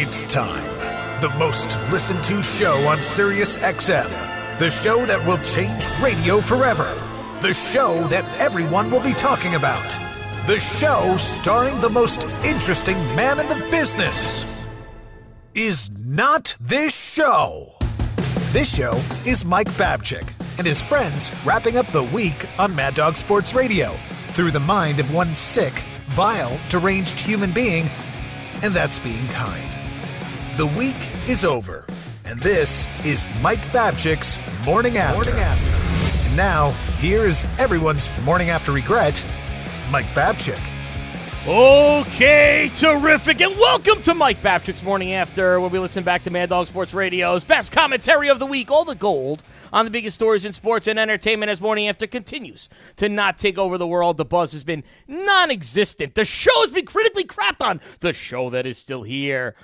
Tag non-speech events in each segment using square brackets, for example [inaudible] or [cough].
It's time. The most listened to show on Sirius XM. The show that will change radio forever. The show that everyone will be talking about. The show starring the most interesting man in the business. Is not this show. This show is Mike Babchick and his friends wrapping up the week on Mad Dog Sports Radio through the mind of one sick, vile, deranged human being, and that's being kind. The week is over, and this is Mike Babchick's Morning After. Morning After. And now, here is everyone's Morning After regret, Mike Babchick. Okay, terrific, and welcome to Mike Babchick's Morning After, where we listen back to Mad Dog Sports Radio's best commentary of the week, all the gold on the biggest stories in sports and entertainment as Morning After continues to not take over the world. The buzz has been non existent. The show has been critically crapped on. The show that is still here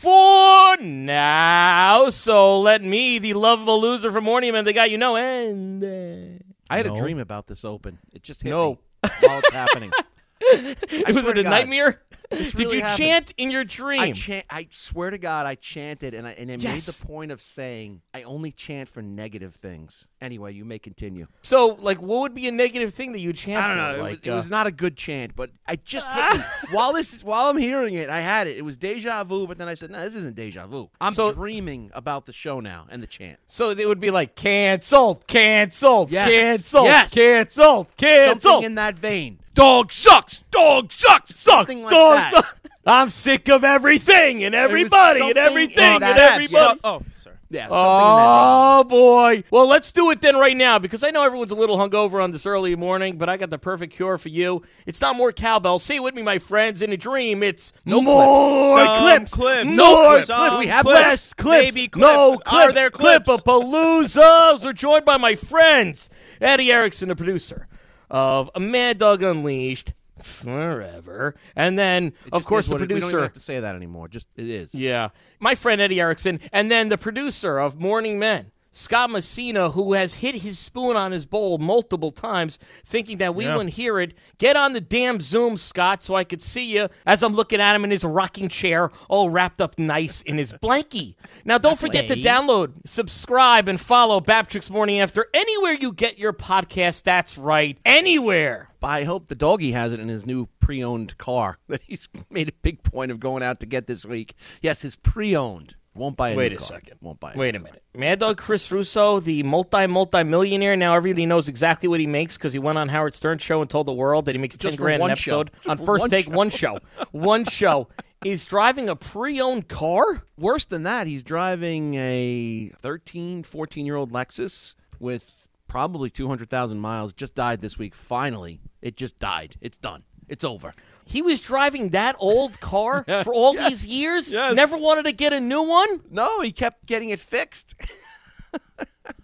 for now. So let me, the lovable loser from Morning Man, the guy you know, and. Uh, I had No. a dream about this open. It just hit No. me while it's happening. [laughs] it was swear it a God. nightmare? This Did you happened. chant in your dream? I chant. I swear to God, I chanted, and I and I made the point of saying I only chant for negative things. Anyway, you may continue. so, like, what would be a negative thing that you chant? I don't for? know. It, Like, was, it uh, was not a good chant, but I just [laughs] while this is while I'm hearing it, I had it. It was deja vu, but then I said, "No, this isn't deja vu. I'm So- dreaming about the show now and the chant." So it would be like canceled, canceled, Yes. canceled, Yes. canceled, canceled. Something in that vein. Dog sucks. Dog sucks. Sucks, like dog that. sucks. I'm sick of everything and everybody and everything and everybody. abs- Oh, sorry. Yeah, something in that. Oh boy! Well, let's do it then right now because I know everyone's a little hungover on this early morning, but I got the perfect cure for you. It's not more cowbell. Say it with me, my friends. In a dream, it's No more clips. Some clips. clips. No No clips. clips. We have Less clips. clips. Maybe No clips. Are clips. there Clip clips? of Palooza. We're joined by my friends Eddie Erickson, the producer of A Mad Dog Unleashed forever, and then It of course the what it- We don't even have to say that anymore. Just it is. Yeah. My friend Eddie Erickson, and then the producer of Morning Men, Scott Messina, who has hit his spoon on his bowl multiple times, thinking that we Yeah. wouldn't hear it. Get on the damn Zoom, Scott, so I could see you as I'm looking at him in his rocking chair, all wrapped up nice in his blankie. Now, don't forget to download, subscribe, and follow Babchick's Morning After anywhere you get your podcast. That's right, anywhere. I hope the doggy has it in his new pre-owned car [laughs] that he's made a big point of going out to get this week. Yes, his pre-owned. Won't buy a Wait a car. second. Won't buy. Wait a minute. Mad Dog Chris Russo, the multi multi millionaire. Now everybody knows exactly what he makes because he went on Howard Stern's show and told the world that he makes ten Just for grand an episode on first one take show. one show. [laughs] One show is driving a pre-owned car. Worse than that, he's driving a 13, 14 year old Lexus with probably 200,000 miles. Just died this week. Finally, it just died. It's done. It's over. He was driving that old car [laughs] Yes, for all yes, these years. yes. Never wanted to get a new one. No, he kept getting it fixed. [laughs]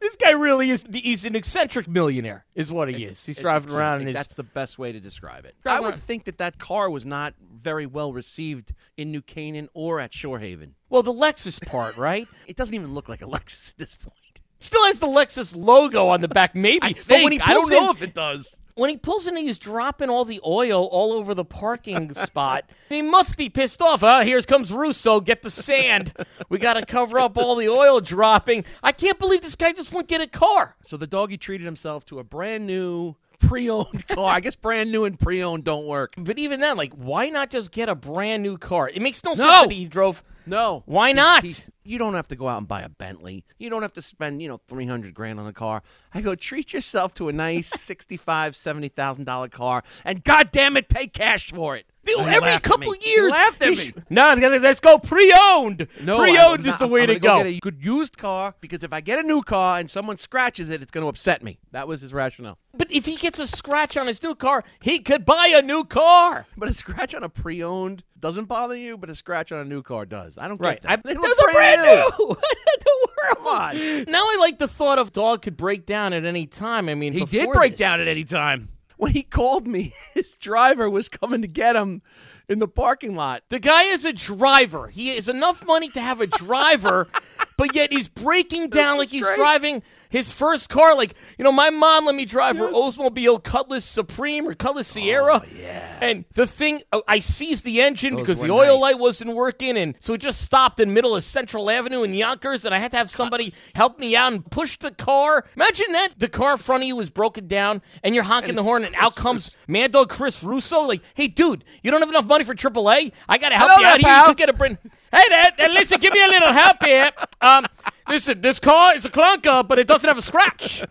This guy really is—he's an eccentric millionaire, is what he is. He's driving It's- around in his. That's the best way to describe it. I would around- think that that car was not very well received in New Canaan or at Shorehaven. well, the Lexus part, [laughs] right? It doesn't even look like a Lexus at this point. Still has the Lexus logo on the back, maybe. I but when he I don't pulls know in- if it does. When he pulls in, he's dropping all the oil all over the parking spot. [laughs] He must be pissed off. Huh? Here comes Russo. Get the sand. We got to cover up all the oil dropping. I can't believe this guy just won't get a car. So the doggy treated himself to a brand new pre-owned [laughs] car. I guess brand new and pre-owned don't work. But even then, like, why not just get a brand new car? It makes no, sense that he drove. No. Why not? he's- you don't have to go out and buy a Bentley. You don't have to spend, you know, 300 grand on a car. I go treat yourself to a nice [laughs] 65, 70,000 dollar car and god damn it pay cash for it. Dude, And every laughed at couple me. years, He laughed at me. No, let's go pre-owned. No, pre-owned is the way I'm to gonna go. Get a good used car because if I get a new car and someone scratches it, it's going to upset me. That was his rationale. But if he gets a scratch on his new car, he could buy a new car. But a scratch on a pre-owned doesn't bother you, but a scratch on a new car does. I don't Right. get I, that. They those look are brand new. [laughs] What the world? Come on. Now I like the thought of dog could break down at any time. I mean, He did break this- down at any time. When he called me, [laughs] his driver was coming to get him in the parking lot. The guy is a driver. He has enough money to have a driver, [laughs] but yet he's breaking down like he's great. driving his first car, like you know, my mom let me drive her Oldsmobile Cutlass Supreme or Cutlass Sierra. Oh, yeah. And the thing, oh, I seized the engine Those because the oil nice. light wasn't working, and so it just stopped in the middle of Central Avenue in Yonkers, and I had to have somebody help me out and push the car. Imagine that the car in front of you is broken down, and you're honking And the horn, and Chris out comes Mando Chris Russo, like, "Hey, dude, you don't have enough money for AAA? I gotta help Hello you out there, here. You could get a Brin. Hey, Dad, listen, give me a little help here. Um, listen, this car is a clunker, but it doesn't have a scratch.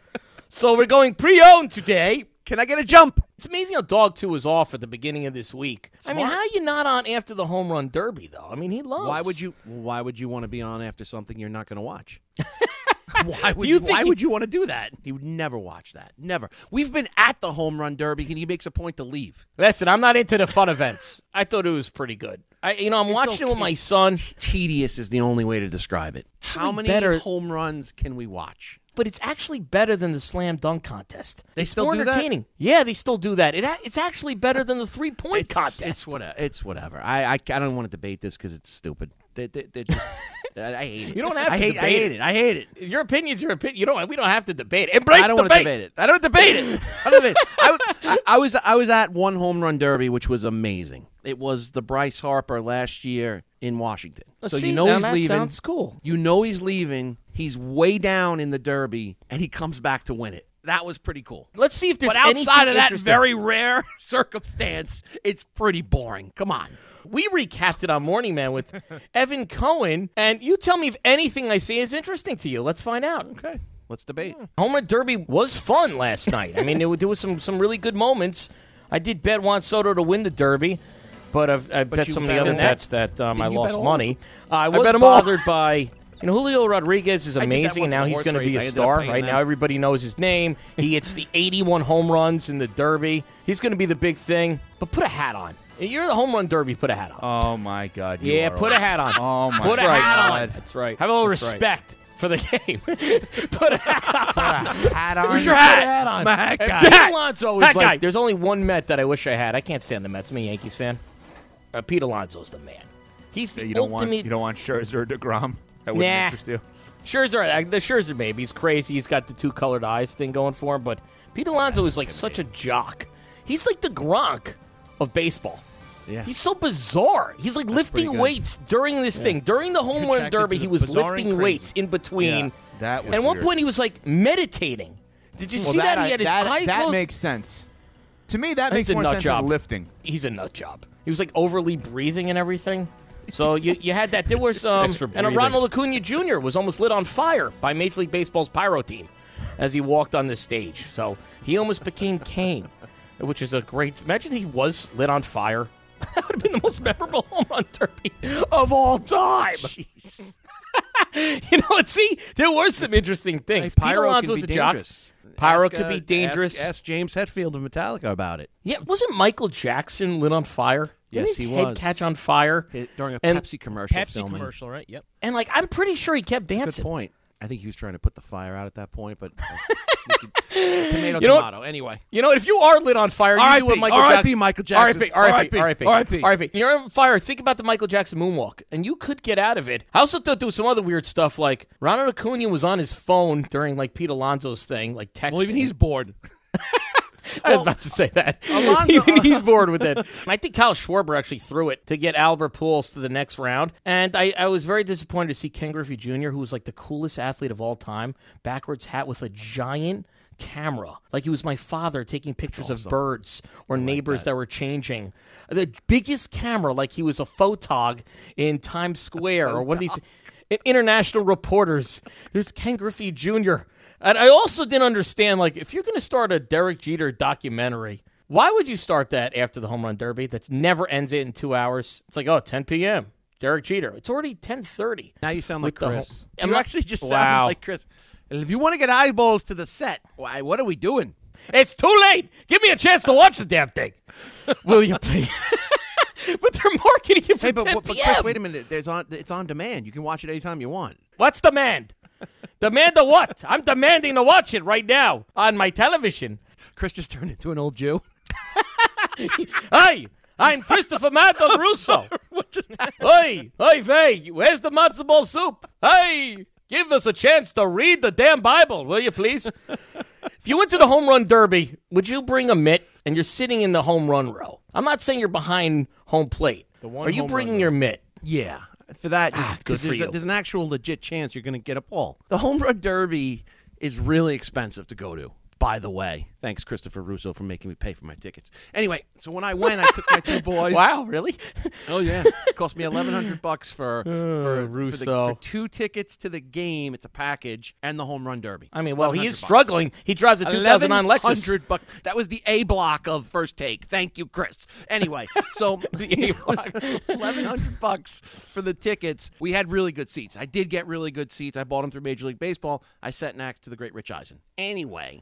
So we're going pre-owned today. Can I get a jump? It's amazing how Dog Two was off at the beginning of this week. I mean, how are you not on after the home run derby though? I mean, he loves. Why would you? Why would you want to be on after something you're not going to watch? [laughs] why would you you? why he- would you want to do that? He would never watch that. Never. We've been at the home run derby, and he makes a point to leave. Listen, I'm not into the fun events. I thought it was pretty good. I, you know, I'm watching it with my son, Tedious is the only way to describe it. How many better- home runs can we watch? but it's actually better than the slam dunk contest. They it's still more do that? entertaining. Yeah, they still do that. It, it's actually better than the three point contest. it's whatever. It's whatever. I, I I don't want to debate this because it's stupid. They, they, they're just. [laughs] I hate it. You don't have I to hate. I hate it. I hate it. your opinion's your opinion. You don't. We don't have to debate. it. Embrace I don't debate. want to debate it. I don't debate it. I don't debate it. I, I- I was I was at one home run derby, which was amazing. It was the Bryce Harper last year in Washington. so See, you know he's that leaving. Sounds cool. You know he's leaving. He's way down in the derby, and he comes back to win it. That was pretty cool. Let's see if there's But outside of that very rare [laughs] circumstance, it's pretty boring. Come on. We recapped it on Morning Man with [laughs] Evan Cohen, and you tell me if anything I say is interesting to you. Let's find out. Okay, let's debate. Home Run Derby was fun last night. I mean, there, there was some some really good moments. I did bet Juan Soto to win the Derby, but I've, I bet some of the other bets that um, I lost money. Uh, I was all. bothered by. Know, Julio Rodriguez is amazing, and now he's going to be a star. Right that. now, everybody knows his name. He hits the [laughs] 81 home runs in the Derby. He's going to be the big thing. But put a hat on. You're the home run Derby. Put a hat on. Oh my God! you Yeah, are put a hat on. Oh my Put a God! hat on. That's right. Have a little That's right. respect for the game. [laughs] put a hat on. hat on. Where's your Put a hat? hat on. My hat guy. Pete Hat. Alonso is Hat like, guy. there's only one Met that I wish I had. I can't stand the Mets. I'm a Yankees fan. Uh, Pete Alonso's the man. He's the You don't want you don't want Scherzer or Degrom. That wouldn't Nah. interest you. Scherzer, uh, the Scherzer baby, he's crazy. He's got the two colored eyes thing going for him. But Pete Alonso is like such a jock. He's like the Gronk of baseball. Yeah. He's so bizarre. He's like pretty lifting weights during this thing. During the home run derby, he was lifting weights in between. Yeah, that was and at one point, he was like meditating. Did you Well, see that? I- He had his that, eyes that closed. makes sense. To me, that That's makes a more nut sense job. than lifting. He's a nut job. He was like overly breathing and everything. So you, you had that. There was [laughs] um, and a breathing. Ronald Acuna Jr. was almost lit on fire by Major League Baseball's pyro team as he walked on the stage. So he almost became Kane, which is a great. Imagine he was lit on fire. [laughs] That would have been the most memorable home run derby of all time. Jeez. [laughs] You know, and see, there were some interesting things. Hey, Pyro can Alonso's be a jock. dangerous. Pyro Ask, could uh, be dangerous. Ask, ask James Hetfield of Metallica about it Yeah, wasn't Michael Jackson lit on fire? Didn't Yes, his he head was. catch on fire? Hit- during a And Pepsi commercial Pepsi filming. commercial, right? Yep. And like, I'm pretty sure he kept Good dancing. Good point. I think he was trying to put the fire out at that point, but uh, could- [laughs] tomato, You know what? tomato. Anyway, You know, if you are lit on fire, you do R.I.P., what Michael R.I.P. Jackson. Michael Jackson. R.I.P. R.I.P. R.I.P. R.I.P. R.I.P. R.I.P. You're on fire. Think about the Michael Jackson moonwalk, and you could get out of it. I also thought there was some other weird stuff, like Ronald Acuna was on his phone during like Pete Alonso's thing, like texting. well, even he's bored. [laughs] [laughs] I was well, about to say that. Alonso- [laughs] even he's bored with it. I think Kyle Schwarber actually threw it to get Albert Pujols to the next round, and I, I was very disappointed to see Ken Griffey Jr., who was like the coolest athlete of all time, backwards hat with a giant camera. Like he was my father taking pictures of birds or neighbors that. were changing. The biggest camera, like he was a photog in Times [laughs] Square or one of these international reporters. There's Ken Griffey Jr. And I also didn't understand, like, if you're going to start a Derek Jeter documentary, why would you start that after the home run derby? That never ends it in two hours. It's like, oh, 10 p.m. Derek Jeter. It's already 10:30. Now you sound like With the whole- Chris. I'm you actually just Wow. sound like Chris. And if you want to get eyeballs to the set, why? What are we doing? It's too late. Give me a chance to watch the damn thing. Will you please? [laughs] but they're marketing it for Hey, but, 10 but, but p.m. Chris, wait a minute. There's on. It's on demand. You can watch it anytime you want. What's demand? Demand of what? I'm demanding to watch it right now on my television. Chris just turned into an old Jew. [laughs] Hey, I'm Christopher Mando Russo. what just happened? Hey, hey, hey, where's the matzo ball soup? Hey, Give us a chance to read the damn Bible, will you please? if you went to the home run derby, would you bring a mitt and you're sitting in the home run row? I'm not saying you're behind home plate. one Are you bringing your mitt? Yeah. For that, Ah, because there's, a- there's an actual legit chance you're going to get a ball. The home run derby is really expensive to go to. By the way, thanks Christopher Russo for making me pay for my tickets. Anyway, so when I went, I took my two [laughs] boys. Wow, really? [laughs] Oh yeah, it cost me [laughs] eleven hundred bucks for uh, for, for, the, Russo. for two tickets to the game. It's a package and the home run derby. I mean, well, he is bucks. struggling. He drives a 2009 Lexus. 1100 bucks. That was the A block of first take. Thank you, Chris. Anyway, so The A block. eleven hundred bucks for the tickets. We had really good seats. I did get really good seats. I bought them through Major League Baseball. I sat next to the great Rich Eisen. Anyway.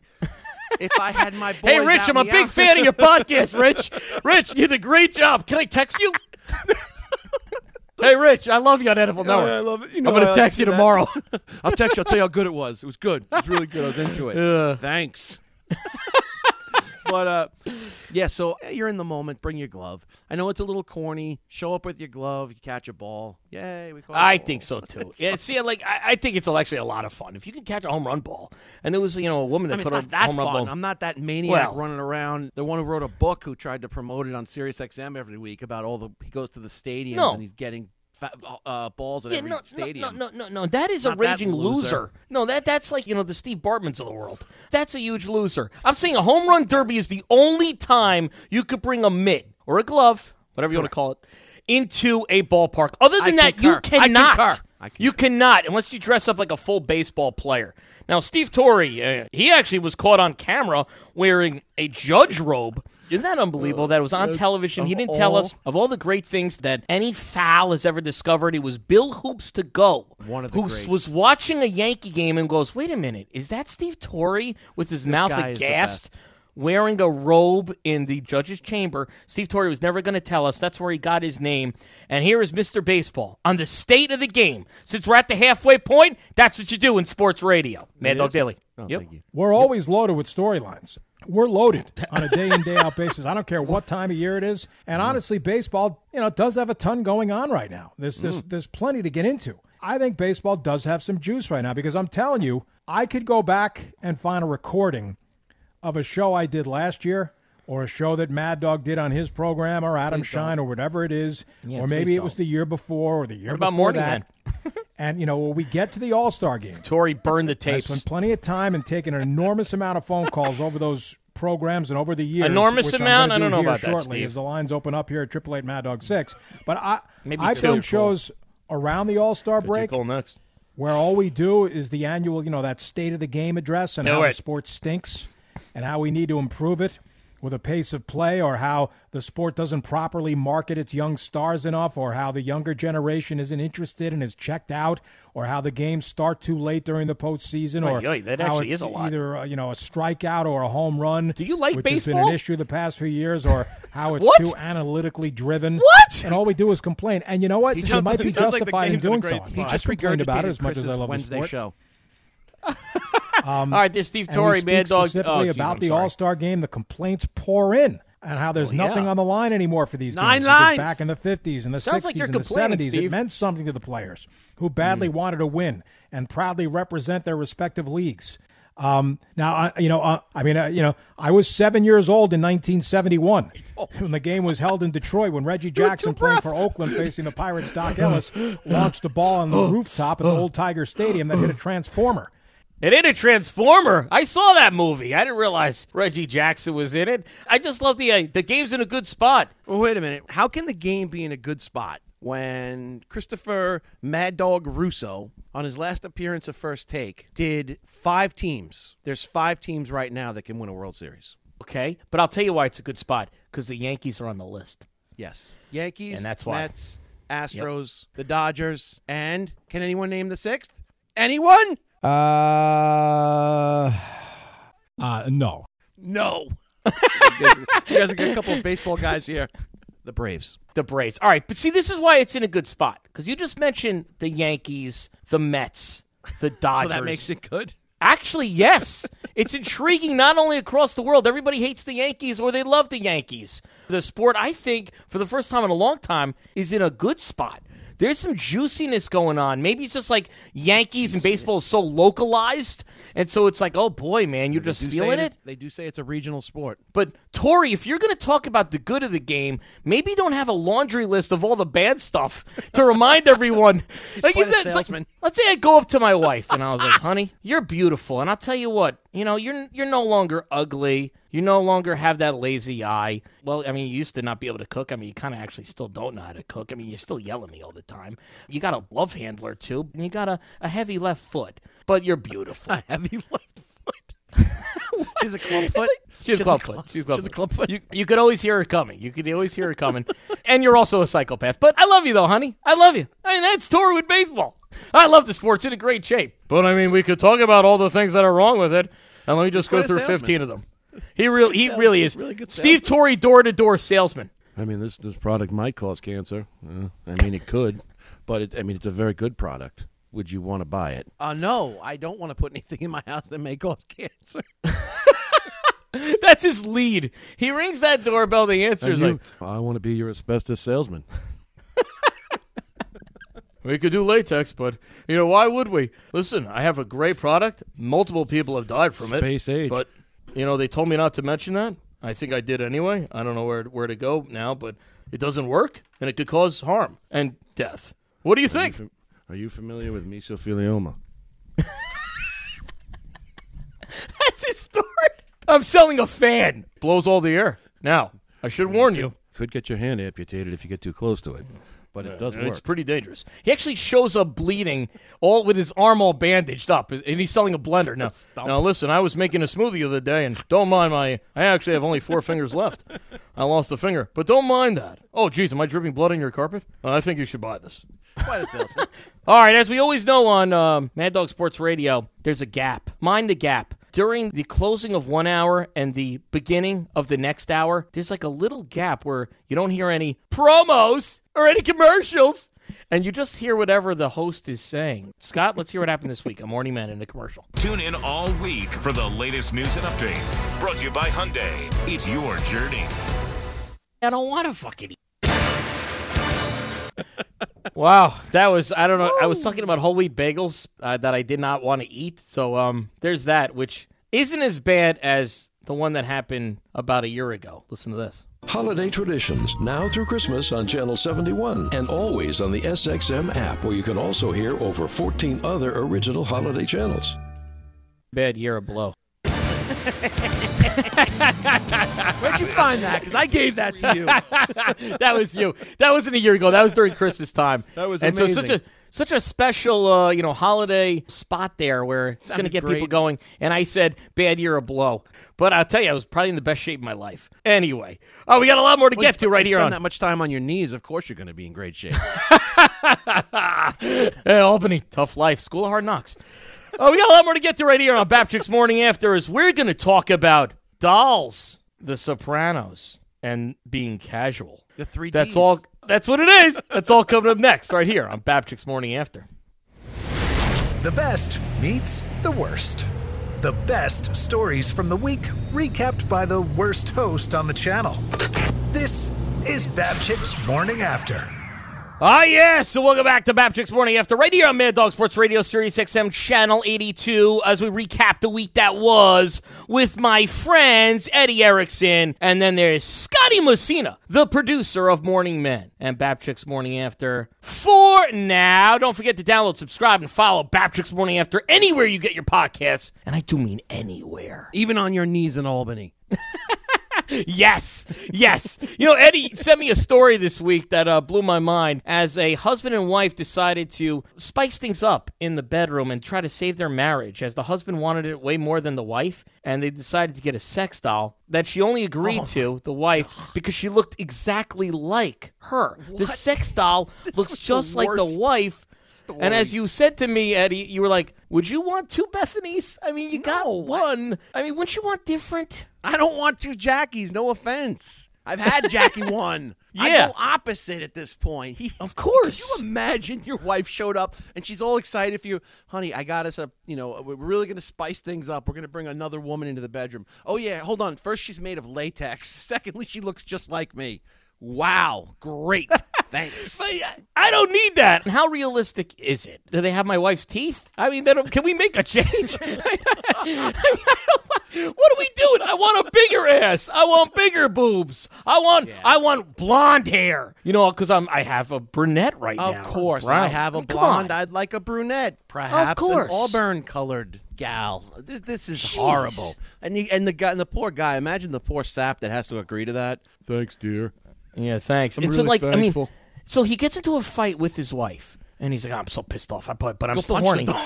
If I had my boys Hey, Rich, out I'm a big outfield- fan of your podcast, Rich. Rich, you did a great job. Can I text you? hey, Rich, I love you on NFL oh, Network. I love it. You I'm going to text you that. tomorrow. I'll text you. I'll tell you how good it was. It was good. It was really good. I was into it. [laughs] Ugh. Thanks. But uh, yeah. So uh, you're in the moment. Bring your glove. I know it's a little corny. Show up with your glove. You catch a ball. Yay! We caught I think so too. [laughs] Yeah, see, like I, I think it's actually a lot of fun if you can catch a home run ball. And there was, you know, a woman that I mean, it's put not a that home run fun. ball. I'm not that maniac Well- running around. The one who wrote a book who tried to promote it on Sirius XM every week about all the he goes to the stadiums No. and he's getting uh, balls at Yeah, every no, stadium. no, no, no, no. That is a Not that raging loser. loser. No, that that's like you know the Steve Bartmans of the world. That's a huge loser. I'm saying a home run derby is the only time you could bring a mitt or a glove, whatever you want to call it, into a ballpark. Other than I that, you concur. I cannot. You cannot unless you dress up like a full baseball player. Now, Steve Torre, uh, he actually was caught on camera wearing a judge robe. Isn't that unbelievable that it was on television? He didn't tell all- us of all the great things that any foul has ever discovered. It was Bill Hoops to go, One of the who greats. was watching a Yankee game and goes, "Wait a minute, is that Steve Torre with his mouth guy is the aghast?" best. Wearing a robe in the judge's chamber. Steve Torre was never going to tell us. That's where he got his name. And here is Mr. Baseball on the state of the game. Since we're at the halfway point, that's what you do in sports radio. Mad Dog is? Daily. Oh, Yep. thank you. We're always loaded with storylines. We're loaded [laughs] on a day in day out basis. I don't care what time of year it is. And mm-hmm. honestly, baseball, you know, does have a ton going on right now. There's there's, mm-hmm. there's plenty to get into. I think baseball does have some juice right now because I'm telling you, I could go back and find a recording of a show I did last year or a show that Mad Dog did on his program or Adam Schein or whatever it is, or maybe it was don't. the year before or the year What about before Morning that. [laughs] and you know, when we get to the All Star game, Torre burned the I tapes. spent plenty of time and taken an enormous amount of phone calls over those programs and over the years. Enormous amount? gonna I don't know about that, shortly Steve. As the lines open up here at Triple Eight Mad Dog Six, but I Maybe I've done shows around the All Star break Cool next. where all we do is the annual, you know, that state of the game address and Do how it. the sport stinks and how we need to improve it with a pace of play or how the sport doesn't properly market its young stars enough or how the younger generation isn't interested and is checked out or how the games start too late during the postseason or Oy, oy, that how actually it's is a lot. either uh, you know a strikeout or a home run Do you like which has been an issue the past few years or [laughs] how it's too analytically driven What? and all we do is complain and you know what He he, might be he sounds like justified in game's in a doing great so I spot. mean, He just complained about it as much as I love Wednesday the sport. show. [laughs] All right, there's Steve Torre, Mad Dog. specifically oh, geez, about I'm the. All Star game. The complaints pour in, and how there's Oh, nothing yeah. on the line anymore for these Nine games. Lines. Back in the 50s and the Sounds 60s like and the 70s, Steve. it meant something to the players who badly Hmm. wanted to win and proudly represent their respective leagues. Um, now, uh, you know, uh, I mean, uh, you know, I was seven years old in 1971 when the game was held in Detroit when Reggie Jackson, playing for Oakland, facing the Pirates, Dock Ellis, launched a ball on the [laughs] rooftop at the old Tiger Stadium that hit a transformer. It ain't a Transformer. I saw that movie. I didn't realize Reggie Jackson was in it. I just love the uh, the game's in a good spot. Well, wait a minute. How can the game be in a good spot when Christopher Mad Dog Russo, on his last appearance of First Take, did five teams? There's five teams right now that can win a World Series. Okay, but I'll tell you why it's a good spot because the Yankees are on the list. Yes. Yankees, And that's why. Mets, Astros, the Dodgers, and can anyone name the sixth? Anyone? Uh, [sighs] uh no. No. [laughs] you guys are a couple of baseball guys here. The Braves. The Braves. All right, but see, this is why it's in a good spot because you just mentioned the Yankees, the Mets, the Dodgers. [laughs] So that makes it good. Actually, yes. it's intriguing not only across the world. Everybody hates the Yankees or they love the Yankees. The sport, I think, for the first time in a long time, is in a good spot. There's some juiciness going on. Maybe it's just like Yankees and baseball is so localized, and so it's like, oh boy, man, you're just They say feeling it. They do say it's a regional sport. But Torre, if you're going to talk about the good of the game, maybe don't have a laundry list of all the bad stuff to remind everyone. [laughs] quite a it's like- let's say I go up to my wife and I was like, "Honey, you're beautiful," and I'll tell you what, you know, you're you're no longer ugly. You no longer have that lazy eye. Well, I mean, you used to not be able to cook. I mean, you kind of actually still don't know how to cook. I mean, you're still yell at me all the time. You got a love handler too, and you got a, a heavy left foot, but you're beautiful. [laughs] A heavy left foot. [laughs] [laughs] She's a club foot. She's a club foot. She's club She's a foot. club foot. You, you could always hear her coming. You could always hear her coming. [laughs] and you're also a psychopath. But I love you, though, honey. I love you. I mean, that's Torre with baseball. I love the sports in a great shape. But I mean, we could talk about all the things that are wrong with it. And let me just go through salesman. 15 of them. He really, he really is. Really good Steve Torre, door to door salesman. I mean, this this product might cause cancer. Uh, I mean, it could, but it, I mean, it's a very good product. Would you want to buy it? Uh, no, I don't want to put anything in my house that may cause cancer. [laughs] That's his lead. He rings that doorbell. The answer is like, I want to be your asbestos salesman. [laughs] We could do latex, but you know why would we? Listen, I have a great product. Multiple people have died from Space it. age. But you know they told me not to mention that. I think I did anyway. I don't know where where to go now, but it doesn't work, and it could cause harm and death. What do you Are you, think? Fam- are you familiar with mesothelioma? [laughs] That's his story. I'm selling a fan. Blows all the air. Now I should warn you. Could get your hand amputated if you get too close to it, but it does work. It's pretty dangerous. He actually shows up bleeding, all with his arm all bandaged up, and he's selling a blender. Now, Stump. now listen, I was making a smoothie the other day, and don't mind my. I actually have only four [laughs] fingers left. I lost a finger, but don't mind that. Oh, geez, am I dripping blood on your carpet? Uh, I think you should buy this. Quite a salesman. [laughs] All right, as we always know on um, Mad Dog Sports Radio, there's a gap. Mind the gap. During the closing of one hour and the beginning of the next hour, there's like a little gap where you don't hear any promos or any commercials, and you just hear whatever the host is saying. Scott, let's hear what happened this week on Morning Man in the commercial. Tune in all week for the latest news and updates. Brought to you by Hyundai. It's your journey. I don't want to fucking eat. [laughs] wow, that was I don't know. I was talking about whole wheat bagels uh, that I did not want to eat. So um, there's that, which isn't as bad as the one that happened about a year ago. Listen to this. Holiday Traditions, now through Christmas on Channel 71 and always on the SXM app where you can also hear over 14 other original holiday channels. Bad year of blow. [laughs] Where'd you find that? Because I gave that to you. [laughs] that was you. That wasn't a year ago. That was during Christmas time. That was and so such a such a special uh, you know holiday spot there where it's going to Sounded get people going. And I said bad year of blow, but I'll tell you, I was probably in the best shape of my life. Anyway, oh, we got a lot more to Well, get you to right spend here on that much time on your knees. Of course, you're going to be in great shape. [laughs] Hey, Albany, tough life, school of hard knocks. Oh, we got a lot more to get to right here on Babchick's Morning After. As we're going to talk about dolls, The Sopranos, and being casual. The three That's all. That's what it is. That's all coming up next, right here on Babchick's Morning After. The best meets the worst. The best stories from the week, recapped by the worst host on the channel. This is Babchick's Morning After. Ah, yes. So welcome back to Babchick's Morning After, right here on Mad Dog Sports Radio, Sirius XM Channel 82, as we recap the week that was with my friends Eddie Erickson, and then there's Scotty Messina, the producer of Morning Men and Babchick's Morning After. For now, don't forget to download, subscribe, and follow Babchick's Morning After anywhere you get your podcasts, and I do mean anywhere. Even on your knees in Albany. [laughs] Yes, yes. You know, Eddie sent me a story this week that uh, blew my mind. As a husband and wife decided to spice things up in the bedroom and try to save their marriage, as the husband wanted it way more than the wife, and they decided to get a sex doll that she only agreed to, the wife, because she looked exactly like her. The sex doll [laughs] looks was the just like the wife. And as you said to me, Eddie, you were like, "Would you want two Bethanies? I mean, you got No, one. I mean, wouldn't you want different?" I don't want two Jackies. No offense. I've had Jackie [laughs] one. I Yeah. go opposite at this point. He, [laughs] Of course. Could you imagine your wife showed up and she's all excited for you, honey? I got us a, you know, we're really going to spice things up. We're going to bring another woman into the bedroom. Oh yeah, hold on. First, she's made of latex. [laughs] Secondly, she looks just like me. Wow, great. Thanks. [laughs] But I- I don't need that. And how realistic is it? Do they have my wife's teeth? I mean, they don't, can we make a change? [laughs] I mean, I what are we doing? I want a bigger ass. I want bigger boobs. I want I want blonde hair. You know, because I'm I have a brunette right now. Of course, I have a Come blonde. I'd like a brunette, perhaps course. an auburn-colored gal. This, this is horrible. And you, and the guy, and the poor guy. Imagine the poor sap that has to agree to that. Thanks, dear. Yeah, thanks. I'm and so, really like, I mean, so he gets into a fight with his wife, and he's like, "I'm so pissed off, I but, but I'm Go still horny." [laughs]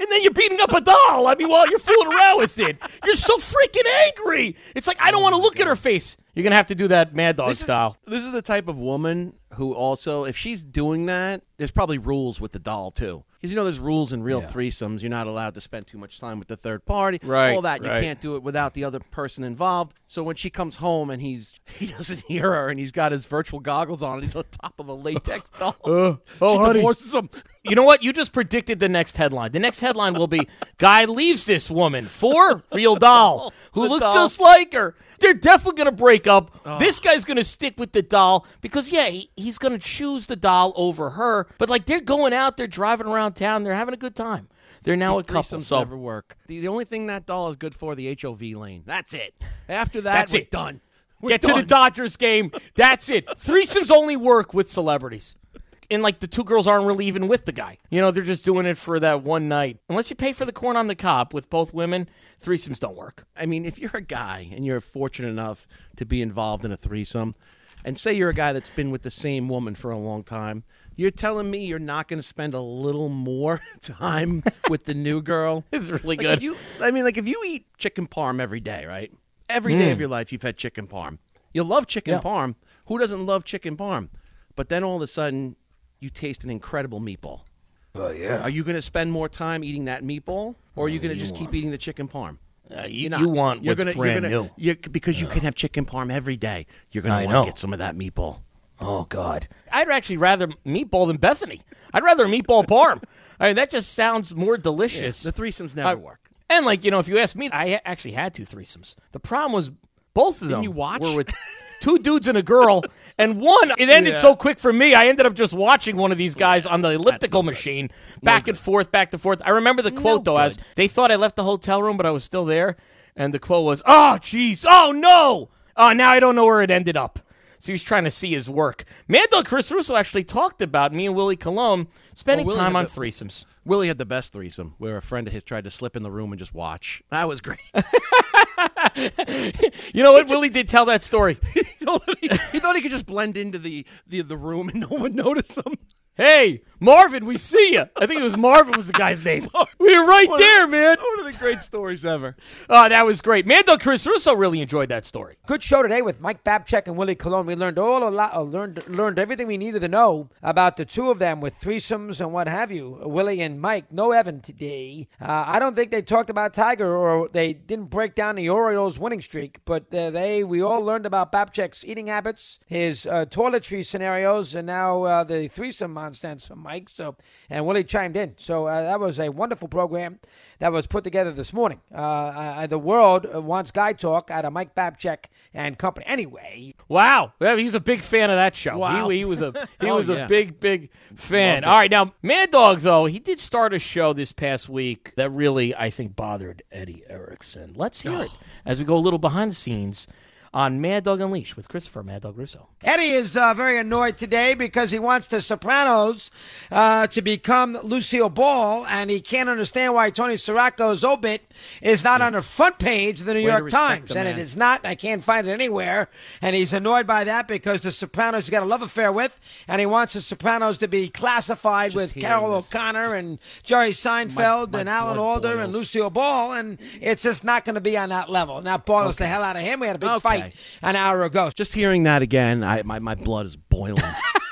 And then you're beating up a doll. I mean, while you're fooling around with it, you're so freaking angry. It's like I don't want to oh look at her face. You're gonna have to do that Mad Dog This is, style. this is the type of woman who also, if she's doing that, there's probably rules with the doll too. Because you know, there's rules in real threesomes. You're not allowed to spend too much time with the third party. Right, All that you right. can't do it without the other person involved. So when she comes home and he's [laughs] he doesn't hear her and he's got his virtual goggles on and he's on top of a latex [laughs] uh, doll. oh, she honey. divorces him. You know what? You just predicted the next headline. The next headline will be Guy leaves this woman for real [laughs] doll who The looks doll. just like her. They're definitely going to break up. This guy's going to stick with the doll because, yeah, he, he's going to choose the doll over her. But, like, they're going out, they're driving around town, they're having a good time. They're now These a couple. So, never work. The, the only thing that doll is good for the HOV lane. That's it. After that, That's we're it. done. We're get to the Dodgers game. That's it. Threesomes only work with celebrities. And like the two girls aren't really even with the guy. You know, they're just doing it for that one night. Unless you pay for the corn on the cob with both women, threesomes don't work. I mean, if you're a guy and you're fortunate enough to be involved in a threesome, and say you're a guy that's been with the same woman for a long time, you're telling me you're not going to spend a little more [laughs] time with the new girl? [laughs] It's really Like, good. If you, I mean, like if you eat chicken parm every day, right? Every day Hmm. of your life, you've had chicken parm. You love chicken Yeah. parm. Who doesn't love chicken parm? But then all of a sudden, you taste an incredible meatball. Oh yeah. Are you going to spend more time eating that meatball, or are you going to just keep eating the chicken parm? Uh, you, You're not. you want you're what's gonna, brand you're gonna, new. you because you can have chicken parm every day. You're gonna want to get some of that meatball. Oh God. I'd actually rather meatball than Bethany. I'd rather meatball parm. I mean, that just sounds more delicious. The threesomes never I- work. And like you know, if you ask me, I actually had two threesomes. The problem was both of them you watch? were with two dudes and a girl, [laughs] and one it ended so quick for me. I ended up just watching one of these guys on the elliptical machine, back and forth, back and forth. I remember the quote though, as they thought I left the hotel room, but I was still there, and the quote was, "Oh jeez, oh no, oh now I don't know where it ended up." So he was trying to see his work. Mad Dog Chris Russo actually talked about me and Willie Colon spending Willie time on the- threesomes. Willie had the best threesome, where a friend of his tried to slip in the room and just watch. That was great. [laughs] You know what? [laughs] Willie did tell that story. [laughs] he, thought he, he thought he could just blend into the, the the room and no one notice him. Hey, Marvin, we see you. I think it was Marvin was the guy's name. [laughs] We were right One of- there, man. One of the great stories ever. Oh, that was great. Mando Chris Russo really enjoyed that story. Good show today with Mike Babchick and Willie Colon. We learned all a lot, uh, learned learned everything we needed to know about the two of them with threesomes and what have you. Willie and Mike. No Evan today. Uh, I don't think they talked about Tiger or they didn't break down the Orioles' winning streak, but uh, they we all learned about Babchick's eating habits, his uh, toiletry scenarios, and now uh, the threesome nonsense Mike. So and Willie chimed in. So uh, that was a wonderful program that was put together this morning. Uh, uh, the world wants guy talk out of Mike Babchick and company. Anyway, Wow, Yeah, he was a big fan of that show. Wow. He, he was a [laughs] he Oh, was yeah. a big big fan. All right, now Mad Dog though he did start a show this past week that really I think bothered Eddie Erickson. Let's hear it as we go a little behind the scenes on Mad Dog Unleashed with Christopher Mad Dog Russo. Eddie is uh, very annoyed today because he wants The Sopranos uh, to become Lucille Ball, and he can't understand why Tony Sirico's obit is not on the front page of the New Way York Times, and it is man. is not. I can't find it anywhere, and he's annoyed by that because The Sopranos he's got a love affair with, and he wants The Sopranos to be classified with Carroll this, O'Connor and Jerry Seinfeld my and Alan blood Alda and boils. Lucille Ball, and it's just not going to be on that level. Now, boils the hell out of him. We had a big Okay. fight an hour ago. Just hearing that again, I, my, my blood is boiling.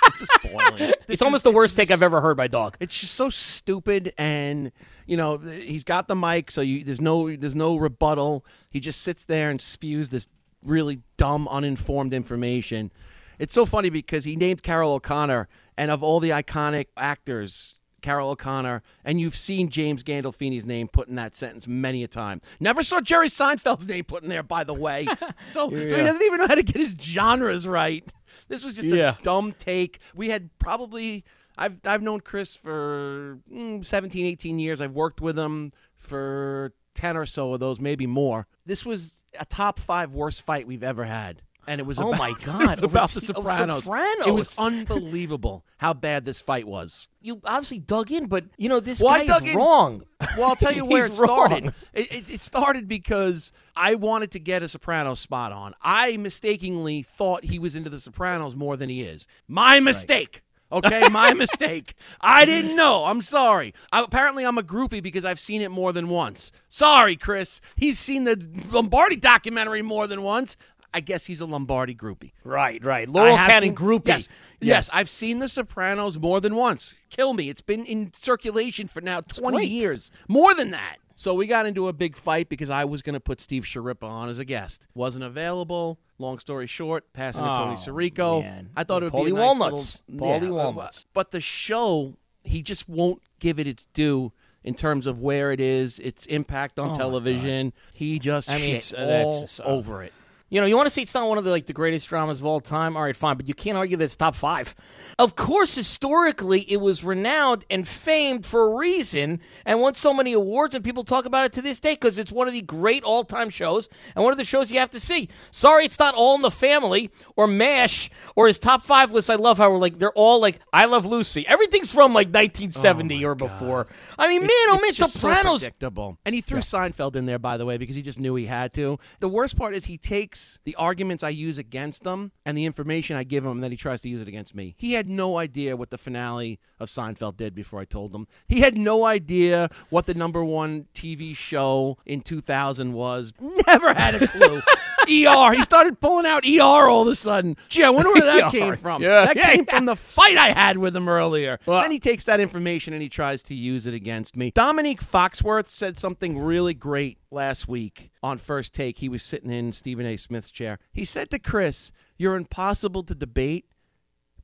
It's [laughs] just boiling. This It's is- almost the worst take I've ever heard by Dog. It's just so stupid, and you know he's got the mic, so you, there's no there's no rebuttal. He just sits there and spews this really dumb, uninformed information. It's so funny because he named Carroll O'Connor, and of all the iconic actors, Carroll O'Connor, and you've seen James Gandolfini's name put in that sentence many a time. Never saw Jerry Seinfeld's name put in there, by the way. [laughs] So, so he doesn't even know how to get his genres right. This was just Yeah. a dumb take. We had probably I've I've known Chris for mm, 17, 18 years. I've worked with him for 10 or so of those, maybe more. This was a top 5 worst fight we've ever had. And it was Oh about, [laughs] my it God, was about the Sopranos. Sopranos. It was unbelievable how bad this fight was. You obviously dug in, but you know this Well, I dug is in- wrong. Well, I'll tell [laughs] you where it started. It, it, it started because I wanted to get a Sopranos spot on. I mistakenly thought he was into the Sopranos more than he is. My mistake. Okay, my [laughs] mistake. I didn't know. I'm sorry. I, apparently, I'm a groupie because I've seen it more than once. Sorry, Chris. He's seen the Lombardi documentary more than once. I guess he's a Lombardi groupie. Right, right. Laurel Cannon seen- groupie. Yes, yes, I've seen The Sopranos more than once. Kill me. It's been in circulation for now 20 great. years. More than that. So we got into a big fight because I was going to put Steve Schirripa on as a guest. Wasn't available. Long story short, passing to Tony Oh, Sirico. man. I thought it would be Paulie a nice Walnuts. little- Paulie Yeah, Walnuts. But the show, he just won't give it its due in terms of where it is, its impact on Oh, television. He just I mean, uh, all just, uh, over it. You know, you want to say it's not one of the like the greatest dramas of all time. All right, fine, but you can't argue that it's top five. Of course, historically, it was renowned and famed for a reason, and won so many awards, and people talk about it to this day because it's one of the great all-time shows and one of the shows you have to see. Sorry, it's not All in the Family or MASH or his top five list. I love how we're like they're all like I Love Lucy. Everything's from like 1970 or before. I mean, man, oh man, it's just so Sopranos. predictable. And he threw Seinfeld in there, by the way, because he just knew he had to. The worst part is he takes the arguments I use against him and the information I give him, that he tries to use it against me. He had no idea what the finale of Seinfeld did before I told him. He had no idea what the number one TV show in 2000 was. [laughs] Never had a clue. [laughs] ER. He started pulling out ER all of a sudden. Gee, I wonder where that ER. came from. Yeah, that yeah, came yeah. from the fight I had with him earlier. Well- then he takes that information and he tries to use it against me. Dominique Foxworth said something really great last week on First Take. He was sitting in Stephen A. Smith's chair. He said to Chris, You're impossible to debate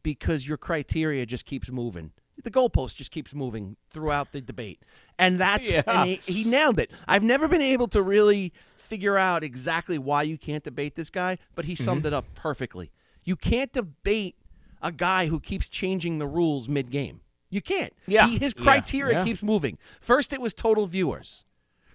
because your criteria just keeps moving. The goalpost just keeps moving throughout the debate. And that's Yeah. and he, he nailed it. I've never been able to really figure out exactly why you can't debate this guy, but he Mm-hmm. summed it up perfectly. You can't debate a guy who keeps changing the rules mid-game. You can't. Yeah. He- his Yeah. criteria Yeah. keeps moving. First it was total viewers.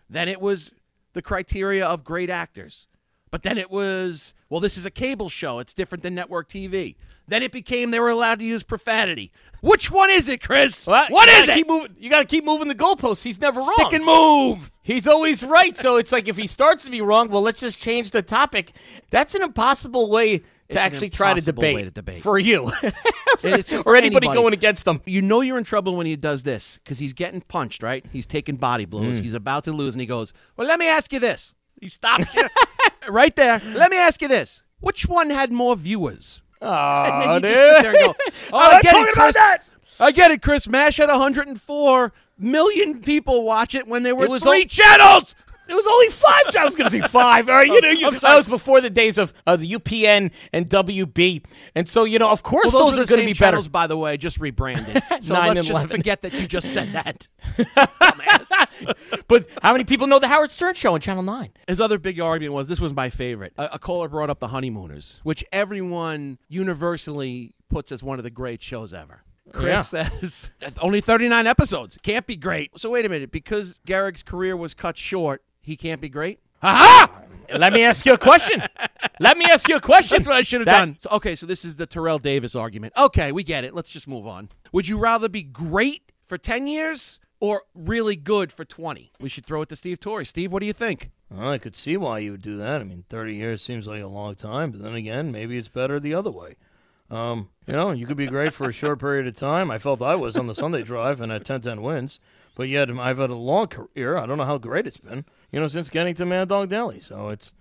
Then it was the criteria of great actors. But then it was, well, this is a cable show. It's different than network TV. Then it became they were allowed to use profanity. Which one is it, Chris? Well, what you it? Moving, you got to keep moving the goalposts. He's never wrong. Stick and move. He's always right. So it's like if he starts to be wrong, well, let's just change the topic. That's an impossible way to It's actually try to debate, way to debate. for you for [laughs] or anybody, anybody. going against him. You know you're in trouble when he does this because he's getting punched, right? He's taking body Mm. blows. He's about to lose, and he goes, Well, let me ask you this. He stops you [laughs] right there. Let me ask you this. Which one had more viewers? Oh, And then you dude. just sit there and go, [laughs] Oh, I'm I get talking it, about Chris. that. I get it, Chris. MASH had 104 million people watch it when there were It was three all- channels. It was only five. I was going to say five. All right, you [laughs] know, you, that was before the days of uh, the UPN and WB, and so you know, of course, Well, those, those, are are going to be better. channels, by the way, just rebranded. [laughs] So Nine let's and just 11. forget that you just said that. [laughs] But how many people know the Howard Stern show on Channel Nine? His other big argument was this was my favorite. A, a caller brought up the Honeymooners, which everyone universally puts as one of the great shows ever. Chris says only 39 episodes. Can't be great. So wait a minute, because Garrick's career was cut short, he can't be great. Aha! Let me ask you a question. Let me ask you a question. That's what I should have That- done. So, okay, so this is the Terrell Davis argument. Okay, we get it. Let's just move on. Would you rather be great for 10 years or really good for 20? We should throw it to Steve Torre. Steve, what do you think? Well, I could see why you would do that. I mean, 30 years seems like a long time, but then again, maybe it's better the other way. Um, you know, you could be great for a short period of time. I felt I was on the Sunday drive and at 10 10 wins, but yet um, I've had a long career. I don't know how great it's been, you know, since getting to Mad Dog Deli. So it's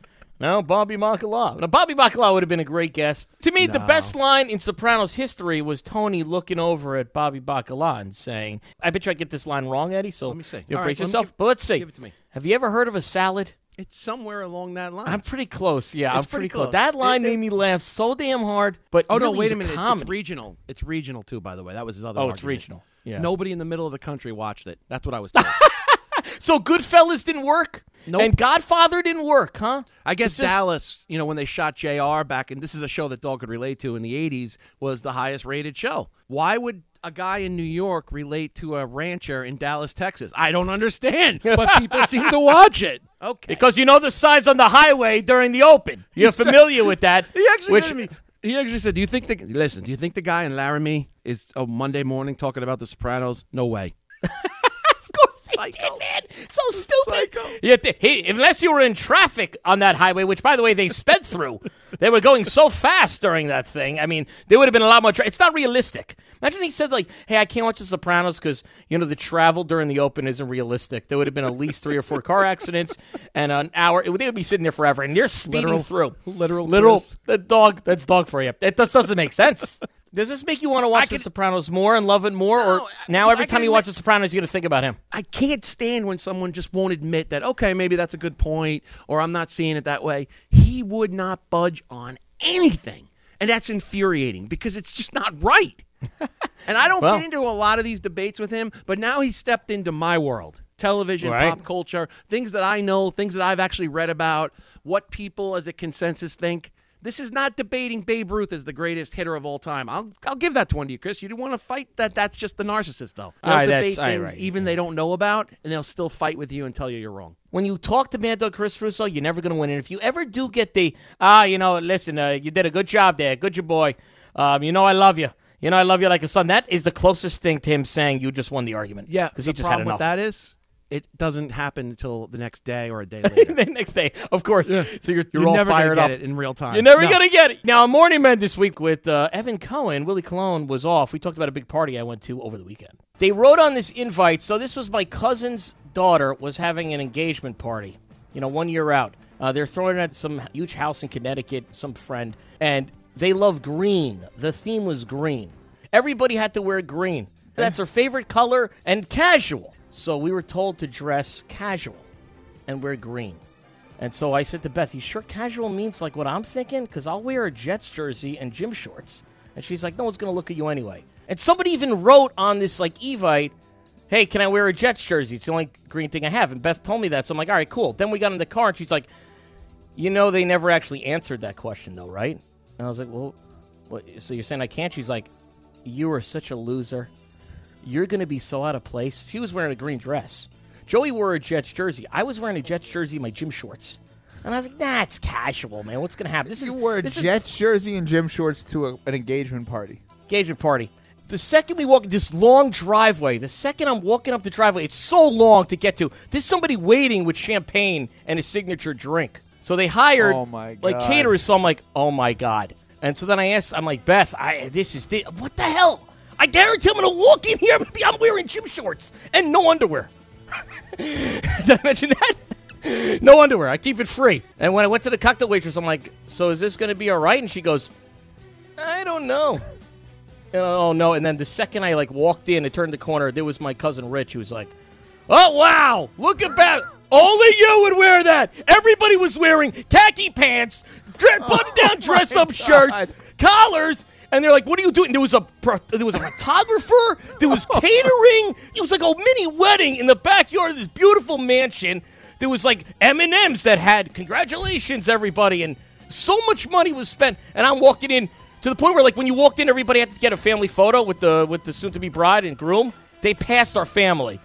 now Bobby Bacala. Now, Bobby Bacala would have been a great guest. To me, the best line in Sopranos history was Tony looking over at Bobby Bacala and saying, I bet you I get this line wrong, Eddie, so Let me see. you All brace right, yourself. give- but let's see. give it to me. Have you ever heard of a salad? It's somewhere along that line. I'm pretty close. Yeah, It's I'm pretty, pretty close. close. That line It- it- made me laugh so damn hard. But Oh no! Wait a minute. It's, it's regional. It's regional too. By the way, that was his other. Oh, it's regional. Yeah. Nobody in the middle of the country watched it. That's what I was [laughs] told. So Goodfellas didn't work, Nope. and Godfather didn't work, huh? I guess just- Dallas, you know, when they shot JR back, and this is a show that Dog could relate to in the 80s, was the highest rated show. Why would a guy in New York relate to a rancher in Dallas, Texas? I don't understand, but people [laughs] seem to watch it. Okay. Because you know the signs on the highway during the open. You're familiar with that. [laughs] He actually which- said to me, he actually said, Do you think the, listen, do you think the guy in Laramie is a Monday morning talking about The Sopranos? No way. [laughs] Of did, man. So stupid. Psycho. Th- he, unless you were in traffic on that highway, which, by the way, they sped through. [laughs] They were going so fast during that thing. I mean, there would have been a lot more. Tra- it's not realistic. Imagine he said like, "Hey, I can't watch The Sopranos because you know the travel during the open isn't realistic." There would have been at least three or four car accidents [laughs] and an hour. It would, they would be sitting there forever, and they're speeding Literal- through. literal literal. Chris. The dog. That's dog for you. It just doesn't make sense. Does this make you want to watch The Sopranos more and love it more, or now every time you watch The Sopranos, you're gonna think about him? I can't stand when someone just won't admit that, okay, maybe that's a good point, or I'm not seeing it that way. He would not budge on anything. And that's infuriating because it's just not right. [laughs] and I don't Well- get into a lot of these debates with him, but now he stepped into my world television, Right. pop culture, things that I know, things that I've actually read about, what people as a consensus think. This is not debating Babe Ruth as the greatest hitter of all time. I'll I'll give that to one to you, Chris. You don't want to fight that. That's just the narcissist, though. They'll right, that's- debate all right, things right. even they don't know about, and they'll still fight with you and tell you you're wrong. when you talk to Mad Dog Chris Russo, you're never going to win. And if you ever do get the, ah, you know, listen, uh, you did a good job there. Good job, boy. Um, you know, I love you. You know, I love you like a son. That is the closest thing to him saying you just won the argument. Yeah, Because he just had enough. that is it doesn't happen until the next day or a day [laughs] later. the next day, of course. So you're, you're, You're all never fired gonna up. get it in real time. You're never No. going to get it. Now, Morning Men this week with uh, Evan Cohen, Willie Colon was off. We talked about a big party I went to over the weekend. They wrote on this invite, so this was my cousin's daughter was having an engagement party, you know, one year out. Uh, they're throwing it at some huge house in Connecticut, some friend, and they love green. The theme was green. Everybody had to wear green. That's her favorite color and casual. So we were told to dress casual and wear green. And so I said to Beth, "You sure casual means like what I'm thinking? Because I'll wear a Jets jersey and gym shorts." And she's like, "No one's gonna look at you anyway." And somebody even wrote on this like Evite, "Hey, can I wear a Jets jersey? It's the only green thing I have." And Beth told me that, so I'm like, "All right, cool." Then we got in the car, and she's like, "You know, they never actually answered that question, though, right?" And I was like, "Well, what, so you're saying I can't?" She's like, "You are such a loser. You're gonna be so out of place." She was wearing a green dress. Joey wore a Jets jersey. I was wearing a Jets jersey, in my gym shorts. And I was like, nah, it's casual, man. What's going to happen? This You is wore a this is Jets jersey and gym shorts to a, an engagement party. engagement party. The second we walk this long driveway, the second I'm walking up the driveway, it's so long to get to. There's somebody waiting with champagne and a signature drink. So they hired Oh, like caterers. So I'm like, oh my god. And so then I asked, I'm like, Beth, I this is what the hell? I guarantee I'm gonna walk in here. I'm, be, I'm wearing gym shorts and no underwear. [laughs] Did I mention that? No underwear. I keep it free. And when I went to the cocktail waitress, I'm like, so is this gonna be all right? And she goes, I don't know. And, oh no! And then the second I like walked in and turned the corner, there was my cousin Rich, who was like, "Oh wow, look at that! Only you would wear that. Everybody was wearing khaki pants, dre- oh button-down, [laughs] dress-up shirts, collars." And they're like, "What are you doing?" There was a there was a photographer. There was [laughs] catering. It was like a mini wedding in the backyard of this beautiful mansion. There was like M and M's that had congratulations everybody, and so much money was spent. And I'm walking in to the point where like when you walked in, everybody had to get a family photo with the with the soon to be bride and groom. They passed our family.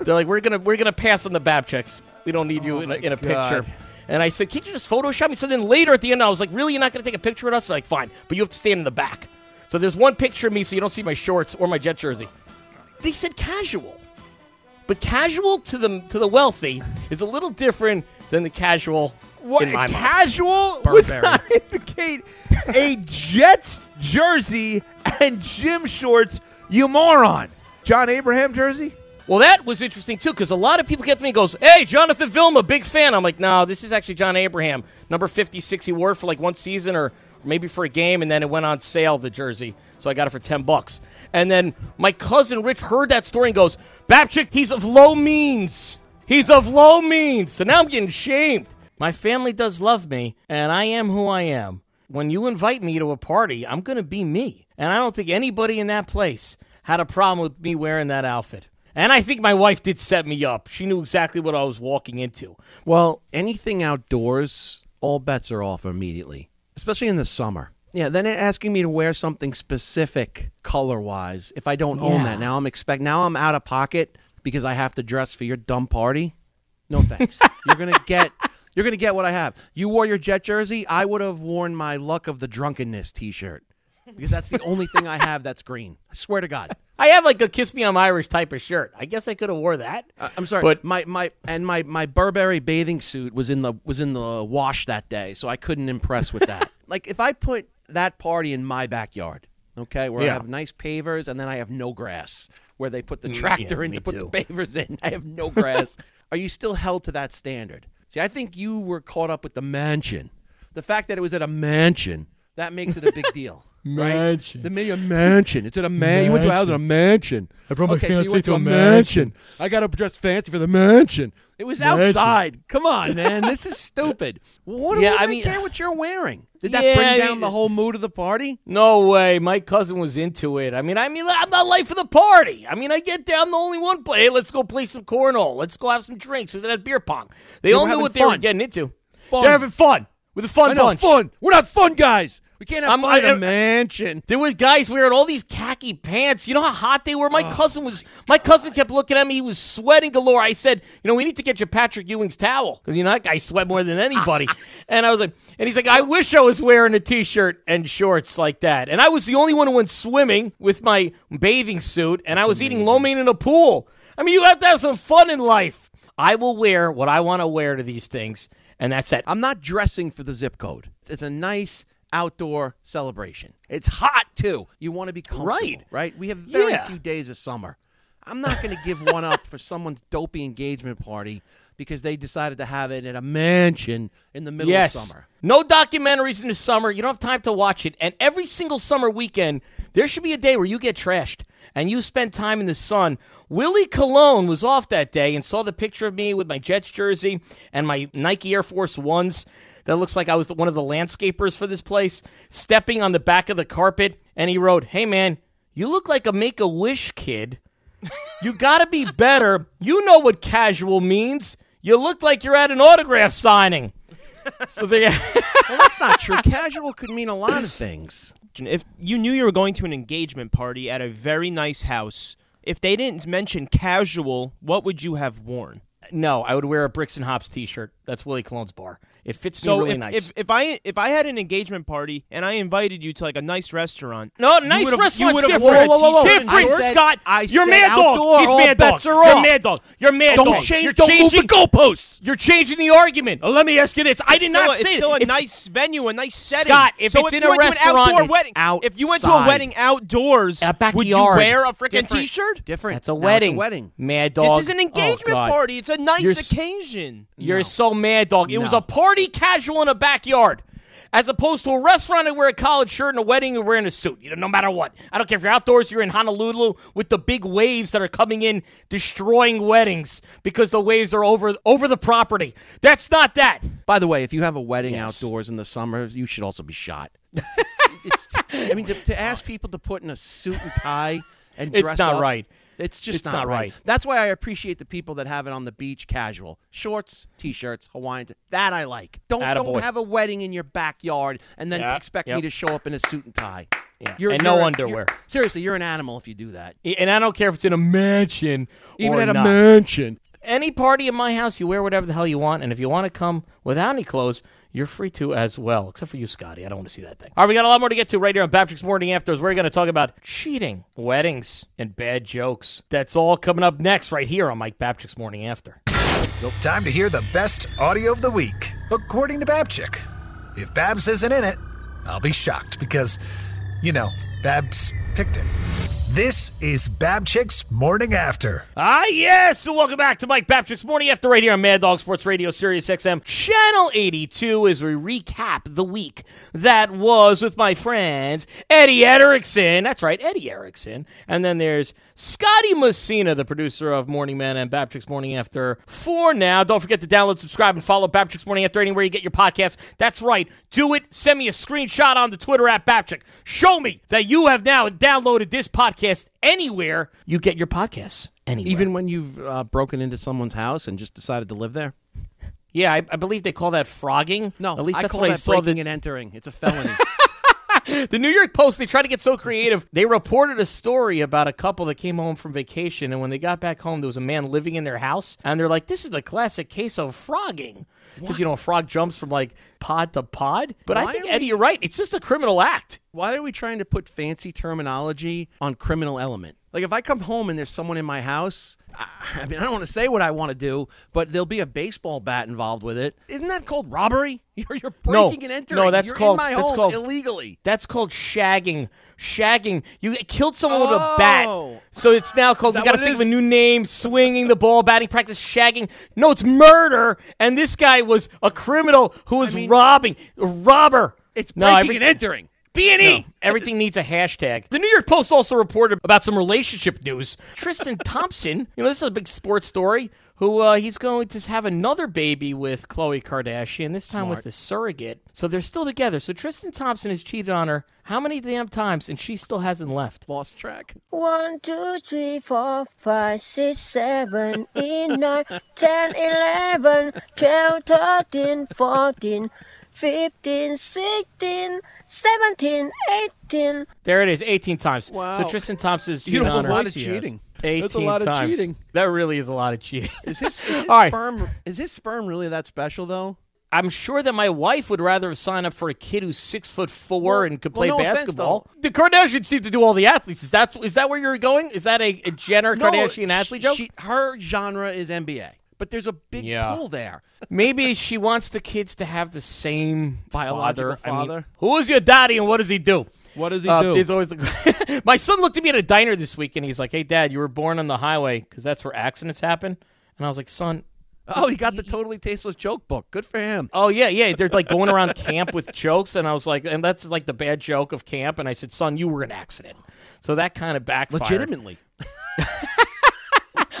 They're like, we're gonna we're gonna pass on the Babchicks. We don't need you oh in a, in a picture. And I said, can't you just Photoshop me? So then later at the end, I was like, really, you're not gonna take a picture with us? They're like, fine, but you have to stand in the back. So there's one picture of me, so you don't see my shorts or my jet jersey. They said casual, but casual to the to the wealthy is a little different than the casual What in my mind. casual would not indicate a Jets jersey and gym shorts, you moron. John Abraham jersey? Well, that was interesting too, because a lot of people get to me and goes, "Hey, Jonathan Vilma, big fan." I'm like, "No, this is actually John Abraham, number 56. He wore for like one season or maybe for a game, and then it went on sale the jersey, so I got it for ten bucks." And then my cousin Rich heard that story and goes, "Babchick, he's of low means. He's of low means." So now I'm getting shamed. My family does love me, and I am who I am. When you invite me to a party, I'm going to be me, and I don't think anybody in that place had a problem with me wearing that outfit. And I think my wife did set me up. She knew exactly what I was walking into. Well, anything outdoors, all bets are off immediately, especially in the summer. Yeah, then asking me to wear something specific color wise if I don't own Yeah. that. Now I'm expect now I'm out of pocket because I have to dress for your dumb party. No thanks. [laughs] you're gonna get you're gonna get what I have. You wore your jet jersey, I would have worn my luck of the drunkenness t shirt. Because that's the only thing I have that's green. I swear to God. I have like a Kiss Me I'm Irish type of shirt. I guess I could have wore that. I- I'm sorry, But- my my and my my Burberry bathing suit was in the was in the wash that day, so I couldn't impress with that. [laughs] like if I put that party in my backyard, okay, where Yeah. I have nice pavers and then I have no grass, where they put the tractor in to put too. the pavers in, I have no [laughs] grass. Are you still held to that standard? See, I think you were caught up with the mansion. The fact that it was at a mansion that makes it a big [laughs] deal. Right? Mansion. The minute mansion. It's at a man. You went to a house at a mansion. I brought my okay, so you went to to a a mansion. mansion. I got to dress fancy for the mansion. It was Mansion. outside. Come on, man. This is stupid. What do Yeah, yeah, I they mean- care what you're wearing? Did that Yeah, bring I down mean- the whole mood of the party? No way. My cousin was into it. I mean, I mean, I'm not life of the party. I mean, I get down I'm the only one. Play. Hey, let's go play some cornhole. Let's go have some drinks. Is that beer pong? They They all were knew having what they were getting into. Fun. They're having fun with a fun I know, bunch. fun. We're not fun guys. We can't have I'm- fun I- in a mansion. There were guys wearing all these khaki pants. You know how hot they were. My cousin was. My cousin kept looking at me. He was sweating galore. I said, "You know, we need to get you Patrick Ewing's towel because you know that guy sweat more than anybody." [laughs] and I was like, and he's like, "I wish I was wearing a t-shirt and shorts like that." And I was the only one who went swimming with my bathing suit, and I was eating lo mein in a pool. I mean, you have to have some fun in life. I will wear what I want to wear to these things, and that's it. I'm not dressing for the zip code. It's a nice outdoor celebration. It's hot too. You want to be comfortable, Right. Right. We have very Yeah. few days of summer. I'm not going to give one up for someone's dopey engagement party because they decided to have it at a mansion in the middle yes. of summer. No documentaries in the summer. You don't have time to watch it. And every single summer weekend, there should be a day where you get trashed and you spend time in the sun. Willie Colon was off that day and saw the picture of me with my Jets jersey and my Nike Air Force Ones. That looks like I was the, one of the landscapers for this place, stepping on the back of the carpet. And he wrote, Hey, man, you look like a make a wish kid. You got to be better. You know what casual means. You look like you're at an autograph signing. So they. [laughs] Well, that's not true. Casual could mean a lot of things. If you knew you were going to an engagement party at a very nice house, if they didn't mention casual, what would you have worn? No, I would wear a Bricks and Hops T-shirt. That's Willie Colon's bar. It fits So me really if, nice. if if I if I had an engagement party and I invited you to like a nice restaurant, no, nice would've- restaurant's different. worn Whoa, whoa, whoa, whoa. Different, shorts? said- Scott. I You're said mad dog. He's mad dog. You're off. mad dog. You're mad Don't dog. change. You're Don't move changing, the goalposts. You're changing the argument. Uh, let me ask you this. I did not a- say it's still a if- nice venue, a nice setting. Scott, if so it's if in you a went to restaurant, an outdoor it's wedding, if you went to a wedding outdoors, A would you wear a freaking t-shirt? Different. That's a wedding. Wedding. Mad dog. This is an Oh, engagement party. It's a nice occasion. You're so mad, dog. It was a party casual in a backyard. As opposed to a restaurant, I wear a collared shirt and a wedding, you're wearing a suit. You know, no matter what. I don't care if you're outdoors, you're in Honolulu with the big waves that are coming in, destroying weddings because the waves are over over the property. That's not that. By the way, if you have a wedding Yes. outdoors in the summer, you should also be shot. [laughs] it's, I mean, to, to ask people to put in a suit and tie and It's dress not up, right. It's just It's not, not right. right. That's why I appreciate the people that have it on the beach casual. Shorts, t-shirts, Hawaiian. That I like. Don't Attaboy. don't have a wedding in your backyard and then Yeah, expect yep. me to show up in a suit and tie. Yeah, and no you're- underwear. you're- seriously, you're an animal if you do that. And I don't care if it's in a mansion Even or at a mansion. Any party in my house, you wear whatever the hell you want, and if you want to come without any clothes, you're free to as well. Except for you, Scotty. I don't want to see that thing. All right, we got a lot more to get to right here on Babchick's Morning Afters. We're going to talk about cheating, weddings, and bad jokes. That's all coming up next right here on Mike Babchick's Morning After. Time to hear the best audio of the week, according to Babchick. If Babs isn't in it, I'll be shocked because, you know, Babs picked it. This is Babchick's Morning After. Ah, yes. So welcome back to Mike Babchick's Morning After right here on Mad Dog Sports Radio, Sirius XM, Channel 82, as we recap the week that was with my friends Eddie Erickson. That's right, Eddie Erickson. And then there's Scotty Messina, the producer of Morning Men and Babchick's Morning After. For now, don't forget to download, subscribe, and follow Babchick's Morning After anywhere you get your podcast. That's right. Do it. Send me a screenshot on the Twitter at Babchick. Show me that you have now downloaded this podcast podcast anywhere you get your podcasts. Anywhere. Even when you've uh, broken into someone's house and just decided to live there? yeah, I, I believe they call that frogging. No, at least I that's call what I that saw. breaking The, and entering. It's a felony. [laughs] [laughs] the New York Post, they tried to get so creative. They reported a story about a couple that came home from vacation, and when they got back home, there was a man living in their house, and they're like, "This is a classic case of frogging." Because you know, a frog jumps from like pod to pod. But I think Eddie, we- you're right. It's just a criminal act. Why are we trying to put fancy terminology on criminal element? Like if I come home and there's someone in my house, I, I mean I don't want to say what I want to do, but there'll be a baseball bat involved with it. Isn't that called robbery? [laughs] You're, you're No. breaking and entering. No, that's You're called- in my that's home called- illegally. That's called shagging. Shagging. You killed someone with a oh. bat. Oh. So it's now called, we got to think of a new name, swinging the ball, batting practice, shagging. No, it's murder. And this guy was a criminal who was mean- robbing. A robber. It's No, breaking every- and entering. B and E. No, everything needs a hashtag. The New York Post also reported about some relationship news. Tristan [laughs] Thompson, you know, this is a big sports story, who uh, he's going to have another baby with Khloe Kardashian, this time with a surrogate. So they're still together. So Tristan Thompson has cheated on her how many damn times, and she still hasn't left. Lost track. One, two, three, four, five, six, seven, eight, nine, ten, eleven, twelve, thirteen, fourteen, fifteen, sixteen, seventeen, eighteen. There it is, 18 times. Wow. So Tristan Thompson's is You cheating know, that's a lot of cheating. 18 That's a lot of cheating. That really is a lot of cheating. Is his, is [laughs] his All right. sperm is his sperm really that special though? I'm sure that my wife would rather have signed up for a kid who's six foot four Well- and could well, play no offense, basketball. the Kardashians seem to do all the athletes. Is that is that where you're going? Is that a, a Jenner Kardashian No, athlete she- joke? she- her genre is NBA, but there's a big Yeah. pull there. [laughs] Maybe she wants the kids to have the same Biological father. I mean, father? who is your daddy and what does he do? What does he Uh, do? There's always the. [laughs] My son looked at me at a diner this week and he's like, "Hey, Dad, you were born on the highway because that's where accidents happen." And I was like, "Son, Oh, he got the totally tasteless joke book. Good for him. Oh yeah, yeah. They're like going around camp with jokes, and I was like, and that's like the bad joke of camp. And I said, son, you were an accident. So that kind of backfired. Legitimately. [laughs]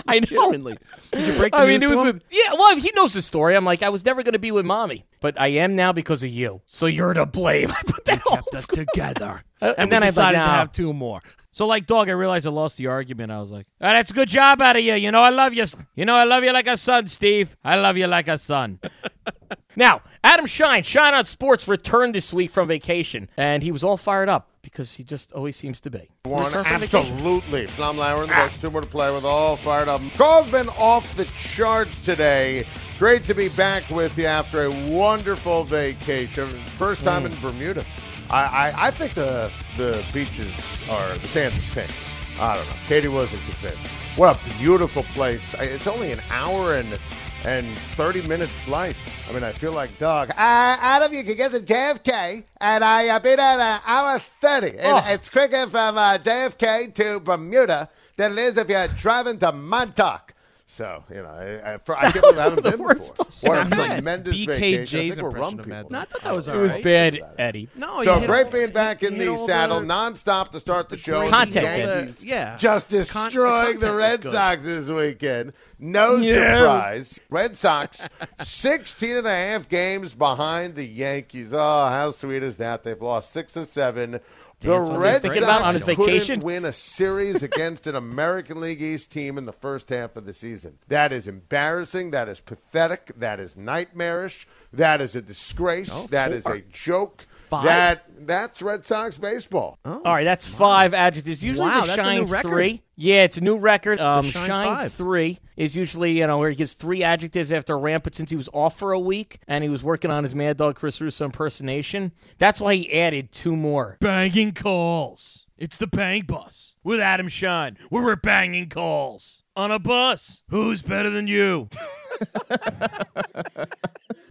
I know. Legitimately. Did you break the I mean, news it to was him? with yeah. Well, he knows the story. I'm like, I was never going to be with mommy, but I am now because of you. So you're to blame. [laughs] I put that all. kept us [laughs] together. Uh, and, and then we I was decided to have two more. So like dog, I realized I lost the argument. I was like, oh, that's a good job out of you. You know, I love you. You know, I love you like a son, Steve. I love you like a son. [laughs] now, Adam Schein, Schein on Sports returned this week from vacation, and he was all fired up because he just always seems to be. Warren, Return from vacation. absolutely. Slum Lauer in the books, two more to play with, all fired up. Call's been off the charts today. Great to be back with you after a wonderful vacation. First time in mm. Bermuda. I, I, I think the the beaches are the sand is pink. I don't know. Katie wasn't convinced. What a beautiful place. It's only an hour and and 30 minute flight. I mean, I feel like dog. Uh, out of you can get to JFK, and I uh, been at an hour 30. And Oh. It's quicker from uh, JFK to Bermuda than it is if you're driving to Montauk. So, you know, I, I, for, I can't believe I haven't been worst before. What a I've had. tremendous BKJ's vacation. I impression of people. Mad No, I thought that was It was right. bad, Eddie. No, So you great being back in the saddle, the- nonstop to start the show. Content, The Yankees Yeah. just The con- the destroying the, Red. Sox this weekend. No surprise. Red Sox 16 and a half games behind the Yankees. Oh, how sweet is that? They've lost six or seven. The Red thinking about on Sox his couldn't vacation? win a series against an American League East team in the first half of the season. That is embarrassing. That is pathetic. That is nightmarish. That is a disgrace. Oh, that is a joke. Five? That that's Red Sox baseball. All right, that's five adjectives. Usually Wow, the that's a Schein new record. three. Yeah, it's a new record. Um, Schein Schein five. three is usually you know where he gives three adjectives after a rant, but since he was off for a week and he was working on his Mad Dog Chris Russo impersonation, that's why he added two more. Banging calls. It's the Bang Bus with Adam Schein, where we're banging calls on a bus. Who's better than you? [laughs]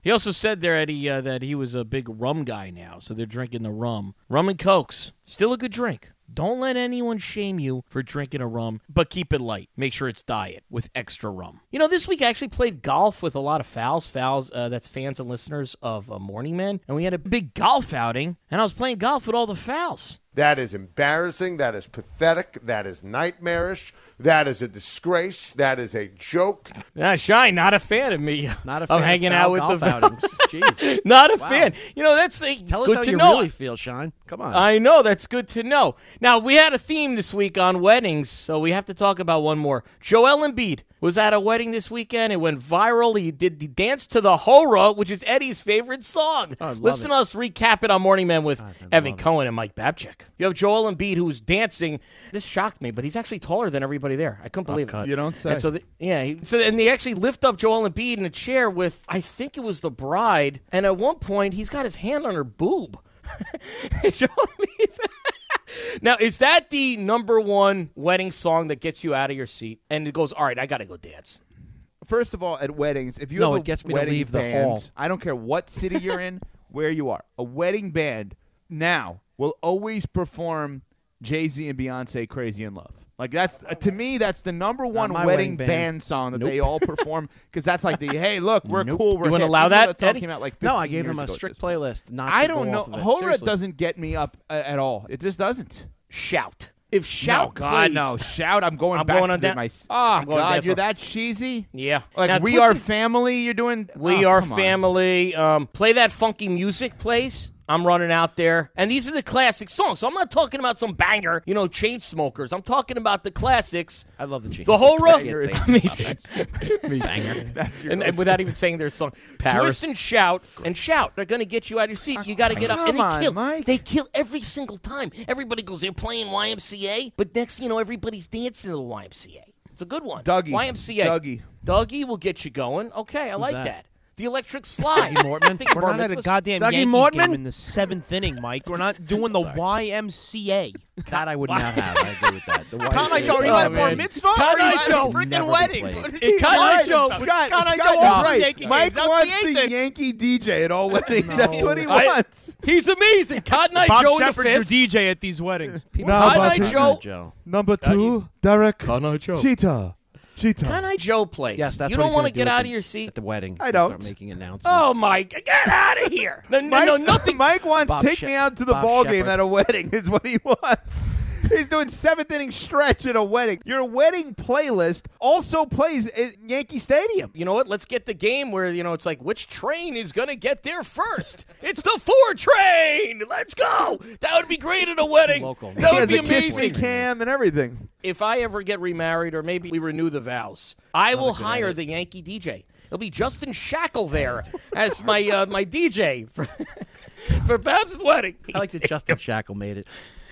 He also said there Eddie, uh, that he was a big rum guy now, so they're drinking the rum. Rum and cokes, still a good drink. Don't let anyone shame you for drinking a rum, but keep it light. Make sure it's diet with extra rum. You know, this week I actually played golf with a lot of fouls. Fouls, uh, that's fans and listeners of uh, Morning Men, and we had a big golf outing, and I was playing golf with all the fouls. That is embarrassing. That is pathetic. That is nightmarish. That is a disgrace. That is a joke. Yeah, Schein, not a fan of me. Not a I'm [laughs] fan of hanging foul out with golf [laughs] the outings. Jeez. [laughs] not a Wow. fan. You know, that's uh, Tell us good how to you know. really feel, Sean. Come on. I know that's good to know. Now we had a theme this week on weddings, so we have to talk about one more. Joel Embiid was at a wedding this weekend. It went viral. He did the dance to the Hora, which is Eddie's favorite song. Oh, Listen it. to us recap it on Morning Men with Evan Cohen and Mike Babchick. You have Joel Embiid who's dancing. This shocked me, but he's actually taller than everybody there. I couldn't believe it. You don't say. And so, the, yeah, he, so and they actually lift up Joel Embiid in a chair with, I think it was the bride, and at one point he's got his hand on her boob. [laughs] Joel Embiid's- now, is that the number one wedding song that gets you out of your seat? And it goes, all right, I got to go dance. First of all, at weddings, if you No, have a it gets me to wedding leave the band, hall. I don't care what city you're in, [laughs] where you are. A wedding band now will always perform Jay Z and Beyonce "Crazy in Love." Like that's uh, to me, that's the number one wedding, wedding band. band. song that Nope. they all perform because that's like the hey, look, we're Nope. cool. We're You wouldn't allow Even though that, song Eddie? came out like no, I gave years him a strict playlist. Not I don't know. off of it. Hora doesn't get me up uh, at all. It just doesn't. Shout. If shout no, God, plays- no. Shout! I'm going I'm back going to on the- down- my. Oh I'm God, you're floor. that cheesy. Yeah. Like Now, we are family. You're doing. We oh, are family. Um, play that funky music, plays. I'm running out there, and these are the classic songs. So I'm not talking about some banger, you know, Chainsmokers. I'm talking about the classics. I love the jeans. The whole row. Can't I mean, Me too. That's your and, and without even saying their song, twist and shout and shout. They're going to get you out of your seat. You got to get up, Come and they on, kill. Mike. They kill every single time. Everybody goes, they're playing YMCA, but next, you know, everybody's dancing to the YMCA. It's a good one. Dougie. YMCA. Dougie. Dougie will get you going. Okay, I like that? that? The electric slide. Dougie Mortman? Think We're not at a goddamn Dougie Yankees Mortman? game in the seventh inning, Mike. We're not [laughs] doing the YMCA. That I would not have. I agree with that. The Con white- Joe, are you Oh, at a bar man. mitzvah? Con Or are you I at Joe. freaking wedding? played. Hey, Con I Joe. Scott, Con I Joe is all right. Mike wants the the. Yankee DJ at all [laughs] weddings. That's what he wants. He's amazing. Cotton Eye Bob Joe in the Sheppard's your. DJ at these weddings. People No, talk but- about Hi, Cotton Joe. Number two, Derek Cotton Eye Jeter. Jeter. Cotton Eye Joe plays. Yes, that's you what don't he's want gonna do get at out the- of your seat. At the wedding. He's I gonna don't. Start making announcements. Oh Mike, Get out of here! No, no, Mike, no, nothing. Mike wants Bob take Shep- me out to the Bob ball game Sheppard. at a wedding. Is what he [laughs] wants. He's doing seventh inning stretch at a wedding. Your wedding playlist also plays at Yankee Stadium. You know what? Let's get the game where you know it's like which train is gonna get there first. [laughs] it's the four train. Let's go. That would be great at a wedding. local. That he would has be a kiss me amazing. cam and everything. If I ever get remarried or maybe we renew the vows, I will hire the Yankee DJ. It'll be Justin Shackil there [laughs] as my uh, my DJ for [laughs] for Babs' wedding. I like that Justin Shackil made it.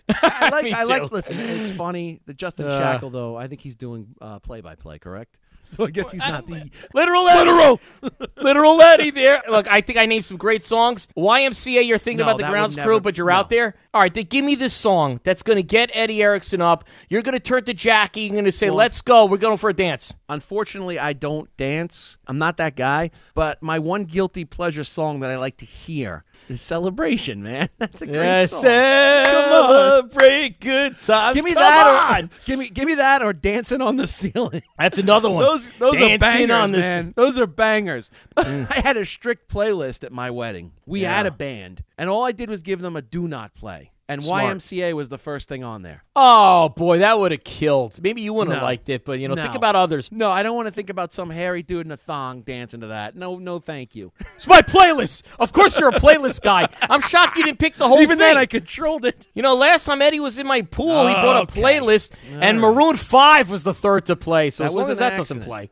[laughs] I like. I like. Listen, it's funny. The Justin Uh. Shackil, though. I think he's doing uh, play-by-play. Correct. [laughs] So I guess he's not the. Literal Eddie. Literal. [laughs] Literal Eddie there. Look, I think I named some great songs. YMCA, you're thinking No, about the grounds never- crew, but you're no. out there. All right, then give me this song that's going to get Eddie Erickson up. You're going to turn to Jackie. You're going to say, Well, let's go. We're going for a dance. Unfortunately, I don't dance. I'm not that guy. But my one guilty pleasure song that I like to hear is "Celebration." Man, [laughs] that's a great Yes, song. celebrate good times. Give me Come that, on. or [laughs] give me give me that, or "Dancing on the Ceiling." That's another one. Those those Dancing are bangers, man. Those are bangers. [laughs] Mm. I had a strict playlist at my wedding. We Yeah. had a band, and all I did was give them a "Do Not Play," and Smart. YMCA was the first thing on there. Oh, boy, that would have killed. Maybe you wouldn't have liked it, but, you know, think about others. No, I don't want to think about some hairy dude in a thong dancing to that. No, no, thank you. [laughs] It's my playlist. Of course you're a playlist guy. I'm shocked you didn't pick the whole thing. Even thing. then, I controlled it. You know, last time Eddie was in my pool, he brought a oh, Okay. playlist, and Maroon 5 was the third to play. So That as long as that doesn't play,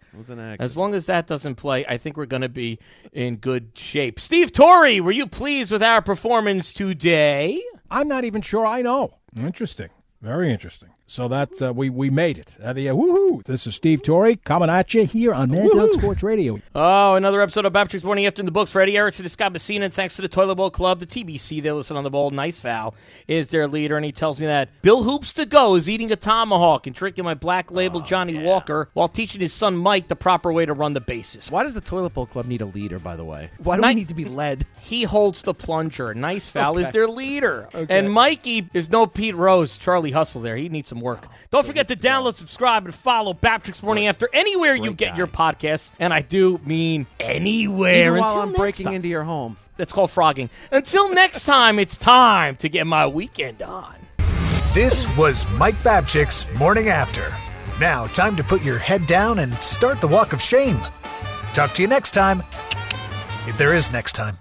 as long as that doesn't play, I think we're going to be in good shape. Steve Torre, were you pleased with our performance today? I'm not even sure I know. Interesting. Very interesting. So that's uh, we we made it. Uh, uh, woohoo! This is Steve Torre coming at you here on Mad Dog Sports Radio. Oh, another episode of Babchick's Morning After in the books for Eddie Erickson and Scott Messina. And thanks to the Toilet Bowl Club, the TBC, they listen on the bowl. Nice Val is their leader, and he tells me that Bill Hoops to Go is eating a tomahawk and drinking my black label Johnnie Walker while teaching his son Mike the proper way to run the bases. Why does the Toilet Bowl Club need a leader, by the way? Why do Night- we need to be led? He holds the plunger. Nice Val is their leader. Okay. And Mikey, there's no Pete Rose, Charlie Hustle there. He needs some work. Oh, Don't forget to download, subscribe, and follow Babchick's Morning After anywhere you Great get guy. your podcasts. And I do mean anywhere. Even while Until I'm next breaking time. into your home. That's called frogging. Until next time, it's time to get my weekend on. This was Mike Babchick's Morning After. Now, time to put your head down and start the walk of shame. Talk to you next time. If there is next time.